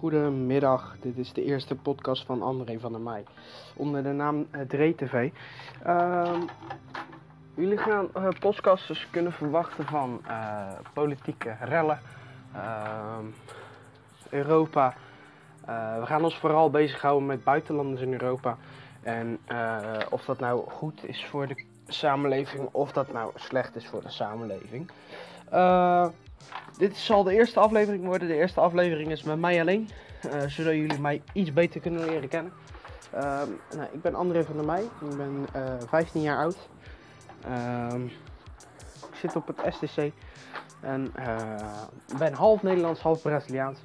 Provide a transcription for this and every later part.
Goedemiddag, dit is de eerste podcast van André van der Meij onder de naam uh, Dree TV. Ehm, jullie gaan uh, podcasters kunnen verwachten van uh, politieke rellen, ehm, Europa. we gaan ons vooral bezighouden met buitenlanders in Europa en of dat nou goed is voor de samenleving of dat nou slecht is voor de samenleving. Dit zal de eerste aflevering worden. De eerste aflevering is met mij alleen. Uh, zodat jullie mij iets beter kunnen leren kennen. Uh, nou, ik ben André van der Meij. Ik ben uh, eh, 15 jaar oud. Ehm, ik zit op het STC. En ben half Nederlands, half Braziliaans.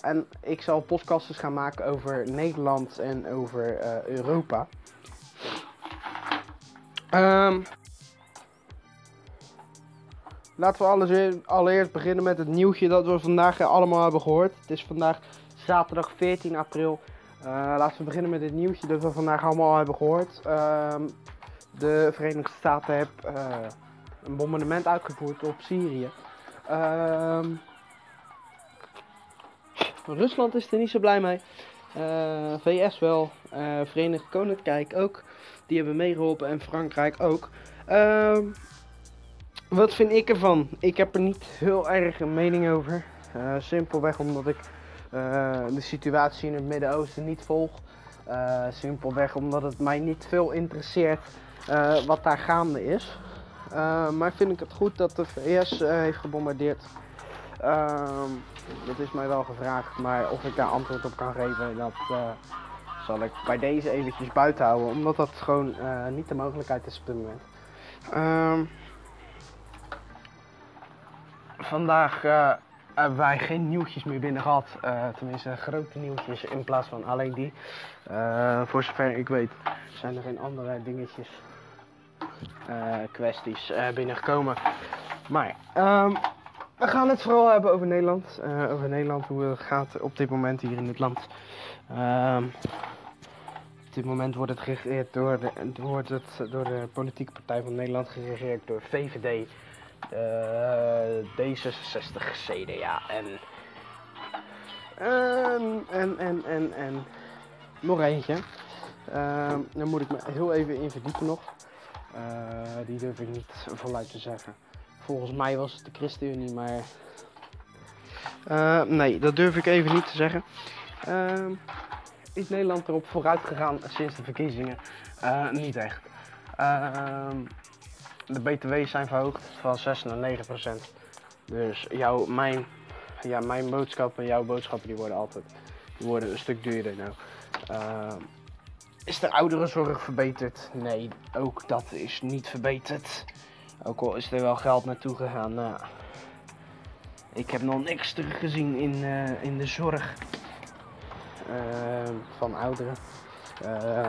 en ik zal podcasts gaan maken over Nederland en over Europa. Um, Laten we alles, allereerst beginnen met het nieuwtje dat we vandaag allemaal hebben gehoord. Het is vandaag zaterdag 14 april. Uh, laten we beginnen met het nieuwtje dat we vandaag allemaal hebben gehoord. Uh, de Verenigde Staten hebben uh, een bombardement uitgevoerd op Syrië. Ehm, Rusland is er niet zo blij mee. Eh, VS wel. Verenigd Koninkrijk ook. Die hebben meegeholpen en Frankrijk ook. Ehm, wat vind ik ervan? Ik heb er niet heel erg een mening over. Uh, simpelweg omdat ik uh, de situatie in het Midden-Oosten niet volg. Uh, simpelweg omdat het mij niet veel interesseert wat daar gaande is. maar vind ik het goed dat de VS heeft gebombardeerd. Ehm, dat is mij wel gevraagd, maar of ik daar antwoord op kan geven, dat zal ik bij deze eventjes buiten houden. Omdat dat gewoon niet de mogelijkheid is op dit moment. Ehm, vandaag uh, hebben wij geen nieuwtjes meer binnen gehad. Uh, tenminste, grote nieuwtjes in plaats van alleen die. Uh, voor zover ik weet zijn er geen andere dingetjes, kwesties binnengekomen. Maar um, we gaan het vooral hebben over Nederland. over Nederland, hoe het gaat op dit moment hier in het land. Um, op dit moment wordt het geregeerd door de, wordt het door de politieke partij van Nederland geregeerd door VVD. Uh, D66, CDA en, en, en, en, en, en nog eentje. Uh, dan moet ik me heel even in verdiepen nog. Uh, die durf ik niet voluit te zeggen. Volgens mij was het de ChristenUnie, maar... Uh, nee, dat durf ik even niet te zeggen. Ehm, is Nederland erop vooruit gegaan sinds de verkiezingen? niet echt. De btw's zijn verhoogd van 6 naar 9 procent. Dus jouw, mijn, ja, mijn boodschappen en jouw boodschappen die worden altijd die worden een stuk duurder. Nou, is de ouderenzorg verbeterd? Nee, ook dat is niet verbeterd. Ook al is er wel geld naartoe gegaan. Nou, ik heb nog niks teruggezien in, uh, in de zorg van ouderen. Uh,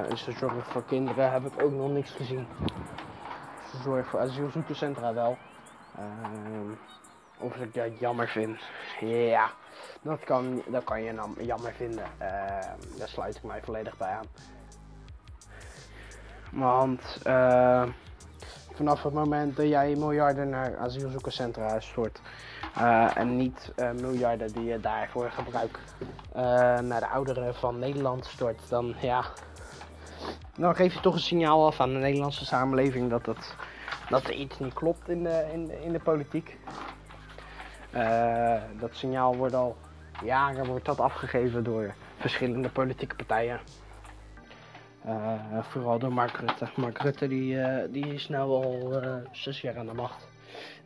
de zorg voor kinderen heb ik ook nog niks gezien zorg voor asielzoekerscentra wel. Uh, of ik dat jammer vind. Ja, dat kan, dat kan je dan jammer vinden. Uh, daar sluit ik mij volledig bij aan. Want uh, vanaf het moment dat jij miljarden naar asielzoekerscentra stort uh, en niet uh, miljarden die je daarvoor gebruikt naar de ouderen van Nederland stort, dan ja, dan geef je toch een signaal af aan de Nederlandse samenleving dat, dat, dat er iets niet klopt in de, in in de politiek. Uh, dat signaal wordt al jaren wordt dat afgegeven door verschillende politieke partijen. Uh, vooral door Mark Rutte. Mark Rutte die, uh, die is nu al zes jaar aan de macht.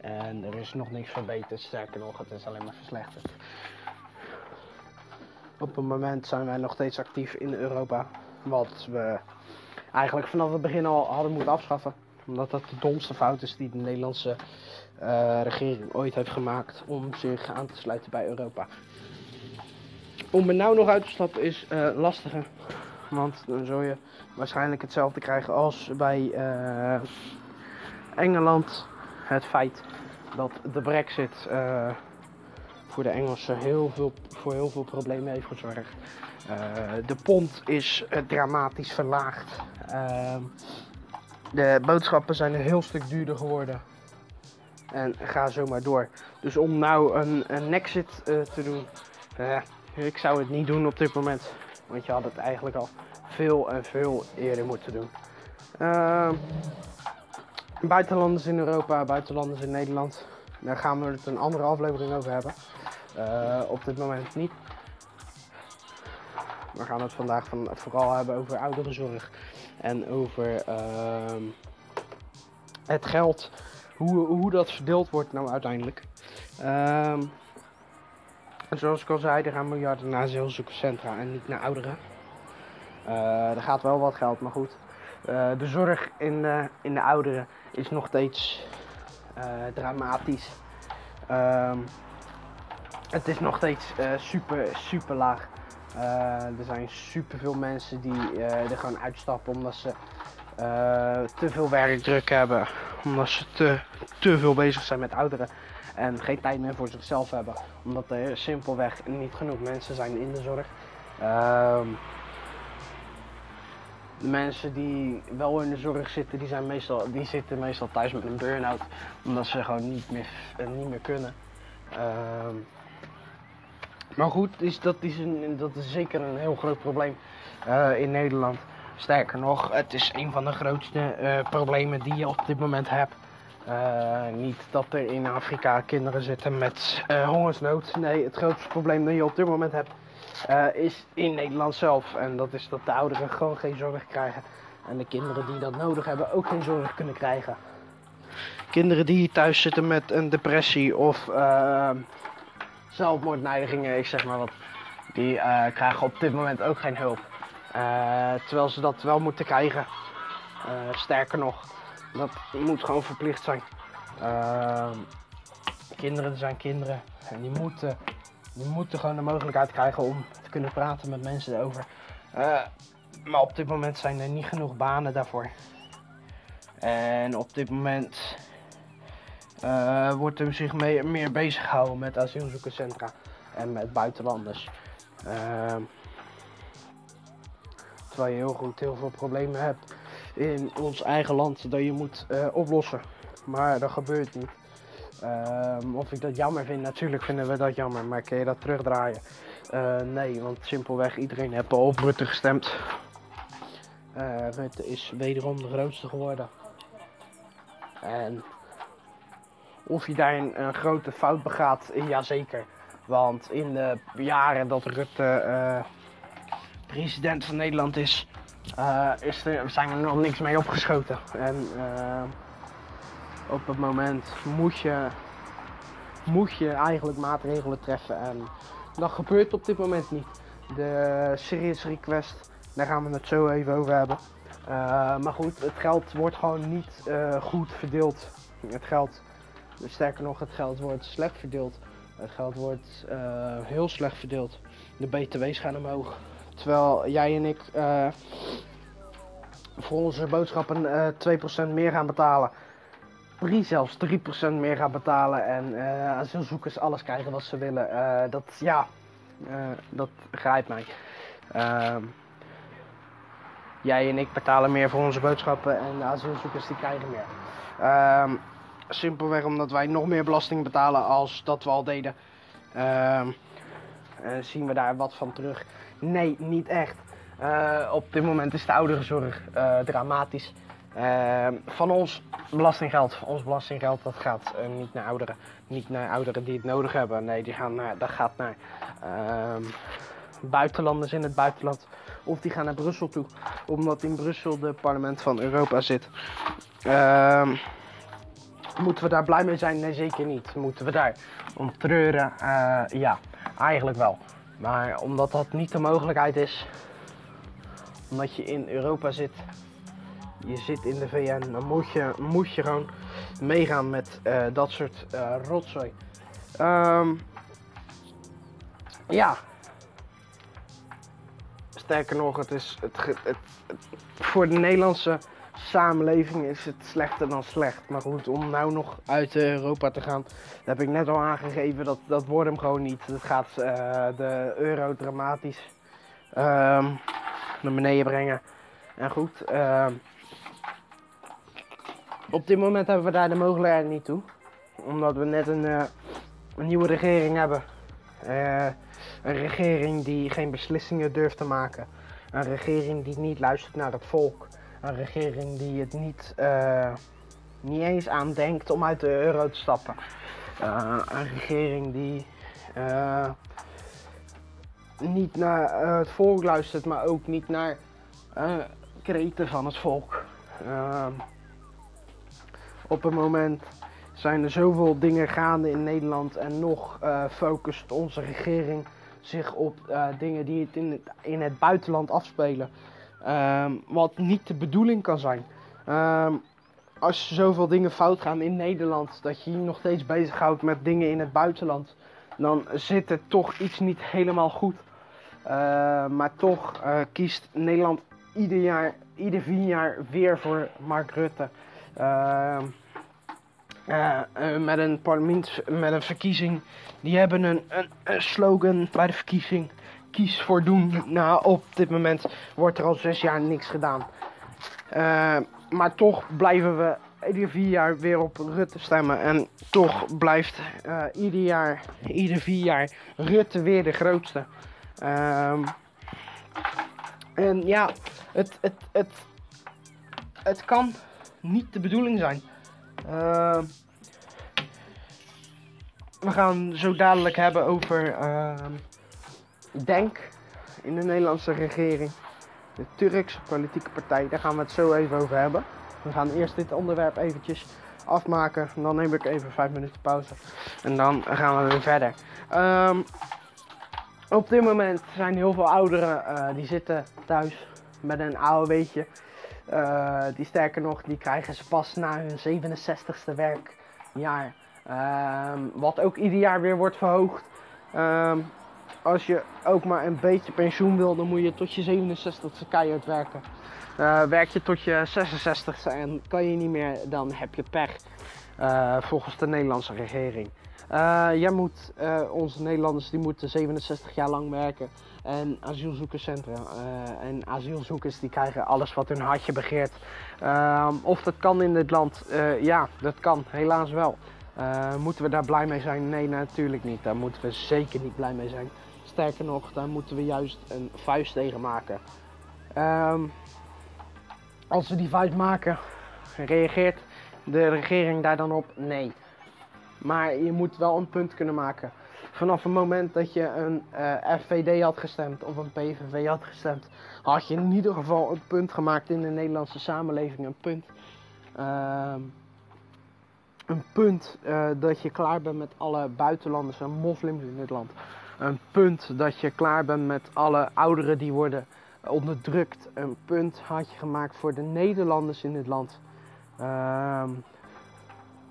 En er is nog niks verbeterd, sterker nog, het is alleen maar verslechterd. Op het moment zijn wij nog steeds actief in Europa. Wat we eigenlijk vanaf het begin al hadden moeten afschaffen. Omdat dat de domste fout is die de Nederlandse uh, regering ooit heeft gemaakt om zich aan te sluiten bij Europa. Om er nou nog uit te stappen is uh, lastiger. Want dan zul je waarschijnlijk hetzelfde krijgen als bij uh, Engeland. Het feit dat de brexit voor de Engelsen heel veel, voor heel veel problemen heeft gezorgd. De pond is dramatisch verlaagd. Uh, de boodschappen zijn een heel stuk duurder geworden. En ga zo maar door. Dus om nou een, een exit te doen, Ik zou het niet doen op dit moment. Want je had het eigenlijk al veel en veel eerder moeten doen. Ehm, buitenlanders in Europa, buitenlanders in Nederland. Daar gaan we het een andere aflevering over hebben. Eh, op dit moment niet. We gaan het vandaag van, vooral hebben over ouderenzorg. En over ehm, het geld. Hoe, hoe dat verdeeld wordt nou uiteindelijk. Ehm, en zoals ik al zei, er gaan miljarden naar asielzoekerscentra en niet naar ouderen. Eh, er gaat wel wat geld, maar goed. Eh, de zorg in de, in de ouderen is nog steeds eh, dramatisch. Ehm, het is nog steeds super, super laag. Er zijn super veel mensen die er gewoon uitstappen omdat ze te veel werkdruk hebben. Omdat ze te, te veel bezig zijn met ouderen. En geen tijd meer voor zichzelf hebben. Omdat er simpelweg niet genoeg mensen zijn in de zorg. Ehm, de mensen die wel in de zorg zitten, die, zijn meestal, die zitten meestal thuis met een burn-out. Omdat ze gewoon niet meer, niet meer kunnen. Ehm, maar goed, is, dat, is een, dat is zeker een heel groot probleem uh, in Nederland. Sterker nog, het is een van de grootste uh, problemen die je op dit moment hebt. Uh, niet dat er in Afrika kinderen zitten met hongersnood. Nee, het grootste probleem dat je op dit moment hebt is in Nederland zelf. En dat is dat de ouderen gewoon geen zorg krijgen. En de kinderen die dat nodig hebben ook geen zorg kunnen krijgen. Kinderen die thuis zitten met een depressie of zelfmoordneigingen, ik zeg maar wat. Die krijgen op dit moment ook geen hulp. terwijl ze dat wel moeten krijgen. sterker nog, dat moet gewoon verplicht zijn. Kinderen zijn kinderen en die moeten, die moeten gewoon de mogelijkheid krijgen om te kunnen praten met mensen erover. Maar op dit moment zijn er niet genoeg banen daarvoor. En op dit moment uh, wordt er zich meer, bezig gehouden met asielzoekerscentra en met buitenlanders. Ehm, terwijl je heel goed heel veel problemen hebt in ons eigen land dat je moet uh, oplossen. Maar dat gebeurt niet. Um, of ik dat jammer vind, natuurlijk vinden we dat jammer. Maar kun je dat terugdraaien? Uh, nee, want simpelweg iedereen heeft op Rutte gestemd. Uh, Rutte is wederom de grootste geworden. En of je daar een, grote fout begaat, jazeker. Want in de jaren dat Rutte president van Nederland is, uh, is er, zijn er nog niks mee opgeschoten. En op het moment moet je, moet je eigenlijk maatregelen treffen. En dat gebeurt op dit moment niet. De Serious Request, daar gaan we het zo even over hebben. Maar goed, het geld wordt gewoon niet goed verdeeld. Het geld, sterker nog, het geld wordt slecht verdeeld. Het geld wordt heel slecht verdeeld. De BTW's gaan omhoog. Terwijl jij en ik uh, voor onze boodschappen uh, eh, 2% meer gaan betalen. 3 zelfs 3% meer gaan betalen. En asielzoekers alles krijgen wat ze willen. dat, ja, dat grijpt mij. Ehm, jij en ik betalen meer voor onze boodschappen en de asielzoekers die krijgen meer. Ehm, simpelweg omdat wij nog meer belasting betalen als dat we al deden. Ehm, zien we daar wat van terug. Nee, niet echt. Uh, op dit moment is de ouderenzorg uh, dramatisch. Uh, van ons belastinggeld, ons belastinggeld dat gaat niet naar ouderen. Niet naar ouderen die het nodig hebben. Nee, die gaan naar, dat gaat naar ehm, buitenlanders in het buitenland. Of die gaan naar Brussel toe. Omdat in Brussel de parlement van Europa zit. Ehm, moeten we daar blij mee zijn? Nee, zeker niet. Moeten we daar om treuren? ja, eigenlijk wel. Maar omdat dat niet de mogelijkheid is, omdat je in Europa zit, je zit in de VN, dan moet je, moet je gewoon meegaan met uh, dat soort uh, rotzooi. Um, ja. Sterker nog, het is het, het, voor de Nederlandse samenleving is het slechter dan slecht. Maar goed, om nou nog uit Europa te gaan, heb ik net al aangegeven, dat, dat wordt hem gewoon niet. Het gaat uh, de euro dramatisch um, naar beneden brengen. En goed, uh, op dit moment hebben we daar de mogelijkheid niet toe. Omdat we net een, uh, een nieuwe regering hebben. Eh, een regering die geen beslissingen durft te maken. Een regering die niet luistert naar het volk. Een regering die het niet, uh, niet eens aandenkt om uit de euro te stappen. Uh, een regering die niet naar het volk luistert, maar ook niet naar kreten van het volk. op het moment zijn er zoveel dingen gaande in Nederland en nog focust onze regering zich op dingen die in, het in het buitenland afspelen. Um, wat niet de bedoeling kan zijn. Um, als zoveel dingen fout gaan in Nederland, dat je je nog steeds bezighoudt met dingen in het buitenland, dan zit er toch iets niet helemaal goed. Uh, maar toch uh, kiest Nederland ieder jaar, ieder vier jaar weer voor Mark Rutte. Uh, uh, met een parlement, met een verkiezing. Die hebben een, een, slogan bij de verkiezing. Kies voor doen. Nou, op dit moment wordt er al zes jaar niks gedaan. Uh, maar toch blijven we ieder vier jaar weer op Rutte stemmen. En toch blijft uh, ieder jaar, ieder vier jaar Rutte weer de grootste. Ehm, en ja, het, het, het, het kan niet de bedoeling zijn. Uh, we gaan zo dadelijk hebben over uh, Denk in de Nederlandse regering. De Turkse politieke partij, daar gaan we het zo even over hebben. We gaan eerst dit onderwerp eventjes afmaken. En dan neem ik even 5 minuten pauze. En dan gaan we weer verder. Um, op dit moment zijn heel veel ouderen uh, die zitten thuis met een AOW'tje. Uh, die sterker nog, die krijgen ze pas na hun 67ste werkjaar. Um, wat ook ieder jaar weer wordt verhoogd. Um, als je ook maar een beetje pensioen wil, dan moet je tot je 67ste keihard werken. Uh, werk je tot je 66ste en kan je niet meer, dan heb je pech. Uh, volgens de Nederlandse regering. Uh, jij moet, onze Nederlanders die moeten 67 jaar lang werken. En asielzoekerscentra. En asielzoekers die krijgen alles wat hun hartje begeert. Uh, of dat kan in dit land? Ja, dat kan. Helaas wel. moeten we daar blij mee zijn? Nee, natuurlijk niet. Daar moeten we zeker niet blij mee zijn. Sterker nog, daar moeten we juist een vuist tegen maken. Ehm, als we die vuist maken, reageert de regering daar dan op? Nee. Maar je moet wel een punt kunnen maken vanaf het moment dat je een eh, FVD had gestemd of een PVV had gestemd, had je in ieder geval een punt gemaakt in de Nederlandse samenleving. Een punt. Uh, een punt uh, dat je klaar bent met alle buitenlanders en moslims in dit land. Een punt dat je klaar bent met alle ouderen die worden onderdrukt. Een punt had je gemaakt voor de Nederlanders in dit land. Uh,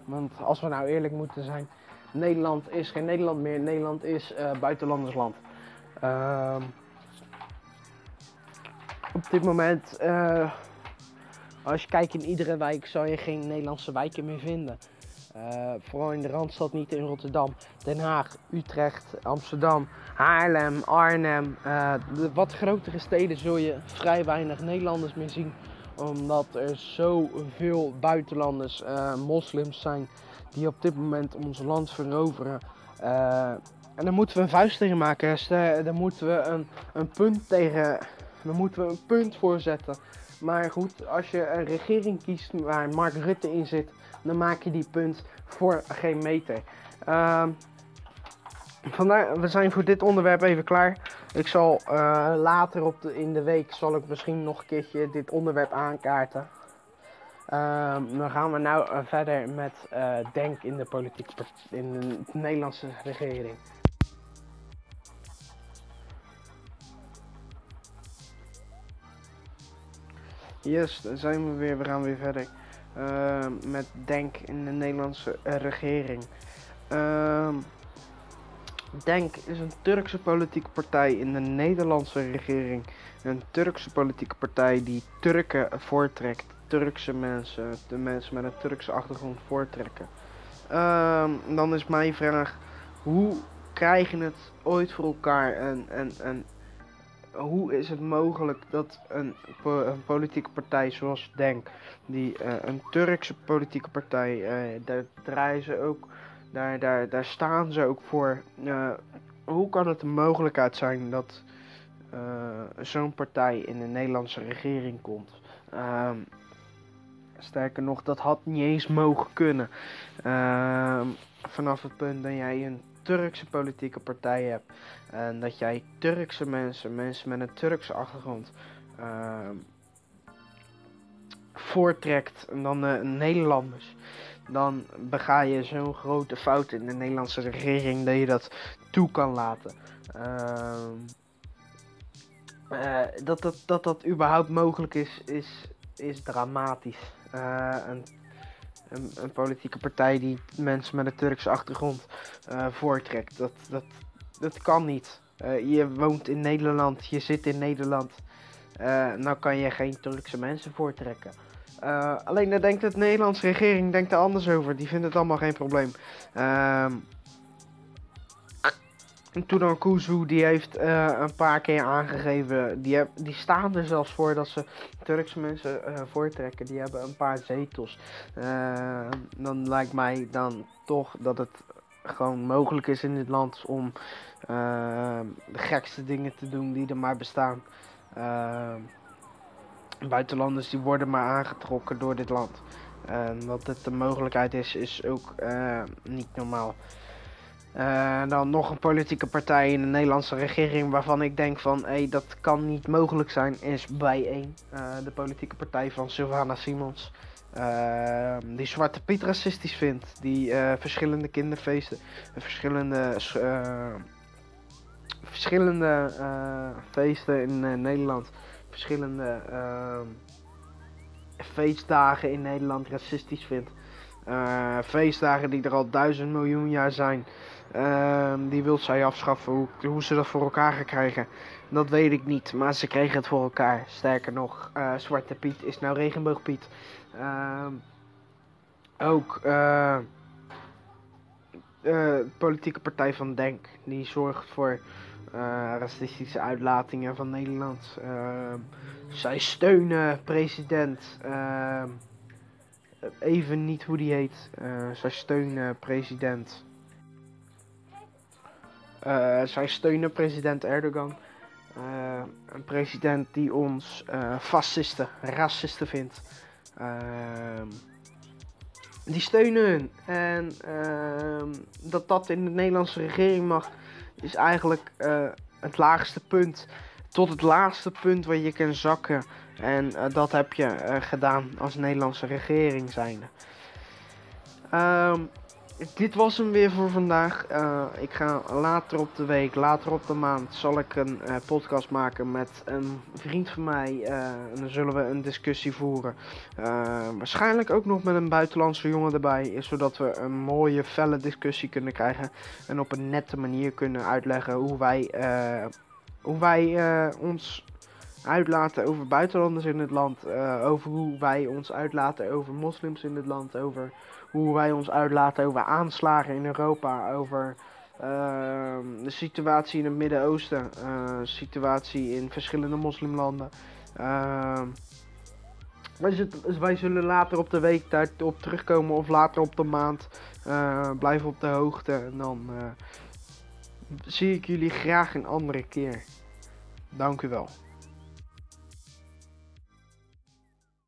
want als we nou eerlijk moeten zijn, Nederland is geen Nederland meer. Nederland is uh, buitenlandersland. Uh, op dit moment, uh, als je kijkt in iedere wijk, zou je geen Nederlandse wijken meer vinden. Uh, vooral in de Randstad niet in Rotterdam, Den Haag, Utrecht, Amsterdam, Haarlem, Arnhem. de wat grotere steden zul je vrij weinig Nederlanders meer zien. Omdat er zoveel buitenlanders, moslims zijn die op dit moment ons land veroveren. En dan moeten we een vuist tegen maken. Dan moeten we een, een punt tegen. Dan moeten we een punt voorzetten. Maar goed, als je een regering kiest waar Mark Rutte in zit, dan maak je die punt voor geen meter. Uh, vandaar, we zijn voor dit onderwerp even klaar. Ik zal uh, later op de, in de week zal ik misschien nog een keertje dit onderwerp aankaarten. Um, dan gaan we nou uh, verder met uh, Denk in de politiek, in de Nederlandse regering. Yes, daar zijn we weer. We gaan weer verder uh, met Denk in de Nederlandse regering. Ehm, Denk is een Turkse politieke partij in de Nederlandse regering. Een Turkse politieke partij die Turken voortrekt Turkse mensen, de mensen met een Turkse achtergrond voortrekken. Um, dan is mijn vraag, hoe krijgen het ooit voor elkaar en, en, en hoe is het mogelijk dat een, een politieke partij zoals Denk, die uh, een Turkse politieke partij, uh, daar draaien ze ook, daar, daar, daar staan ze ook voor. Uh, hoe kan het een mogelijkheid zijn dat zo'n partij in de Nederlandse regering komt? Ehm, sterker nog, dat had niet eens mogen kunnen. Ehm, vanaf het punt dat jij een Turkse politieke partij hebt en dat jij Turkse mensen, mensen met een Turkse achtergrond, ehm, voortrekt dan de Nederlanders, dan bega je zo'n grote fout in de Nederlandse regering dat je dat toe kan laten. Uh, uh, dat, dat, dat dat überhaupt mogelijk is, is, is dramatisch. Uh, een, een, een, politieke partij die mensen met een Turkse achtergrond voortrekt. Dat, dat, dat kan niet. je woont in Nederland, je zit in Nederland. nou kan je geen Turkse mensen voortrekken. Uh, alleen daar denkt de Nederlandse regering denkt er anders over. Die vindt het allemaal geen probleem. Uh, Toedan Kuzu die heeft uh, een paar keer aangegeven. Die, heb, die staan er zelfs voor dat ze Turkse mensen uh, voortrekken. Die hebben een paar zetels. Uh, dan lijkt mij dan toch dat het gewoon mogelijk is in dit land om de gekste dingen te doen die er maar bestaan. Ehm, buitenlanders die worden maar aangetrokken door dit land. En dat het de mogelijkheid is, is ook uh, niet normaal. Dan nog een politieke partij in de Nederlandse regering waarvan ik denk van hé, dat kan niet mogelijk zijn, is bijeen. Uh, de politieke partij van Sylvana Simons. Die Zwarte Piet racistisch vindt. Die verschillende kinderfeesten, verschillende, verschillende feesten in Nederland verschillende uh, feestdagen in Nederland racistisch vindt. Uh, feestdagen die er al duizend miljoen jaar zijn. Uh, die wil zij afschaffen. Hoe, hoe, ze dat voor elkaar gaan krijgen, dat weet ik niet. Maar ze kregen het voor elkaar. Sterker nog, Zwarte Piet is nou Regenboogpiet. Ehm, ook politieke partij van Denk. Die zorgt voor racistische uitlatingen van Nederland. Uh, zij steunen president. Uh, even niet hoe die heet. Uh, zij steunen president. zij steunen president Erdogan. een president die ons fascisten, racisten vindt. Ehm, die steunen hun. En ehm, dat dat in de Nederlandse regering mag is eigenlijk uh, het laagste punt. Tot het laagste punt waar je kan zakken. En uh, dat heb je uh, gedaan als Nederlandse regering zijnde. Um, dit was hem weer voor vandaag. Uh, ik ga later op de week, later op de maand, zal ik een uh, podcast maken met een vriend van mij. Uh, en dan zullen we een discussie voeren. waarschijnlijk ook nog met een buitenlandse jongen erbij. Zodat we een mooie, felle discussie kunnen krijgen. En op een nette manier kunnen uitleggen hoe wij, hoe wij ons uitlaten over buitenlanders in het land. over hoe wij ons uitlaten over moslims in het land. Over hoe wij ons uitlaten over aanslagen in Europa, over uh, de situatie in het Midden-Oosten, uh, situatie in verschillende moslimlanden. Uh, wij, wij, zullen later op de week daarop terugkomen of later op de maand. Uh, blijven op de hoogte en dan zie ik jullie graag een andere keer. Dank u wel.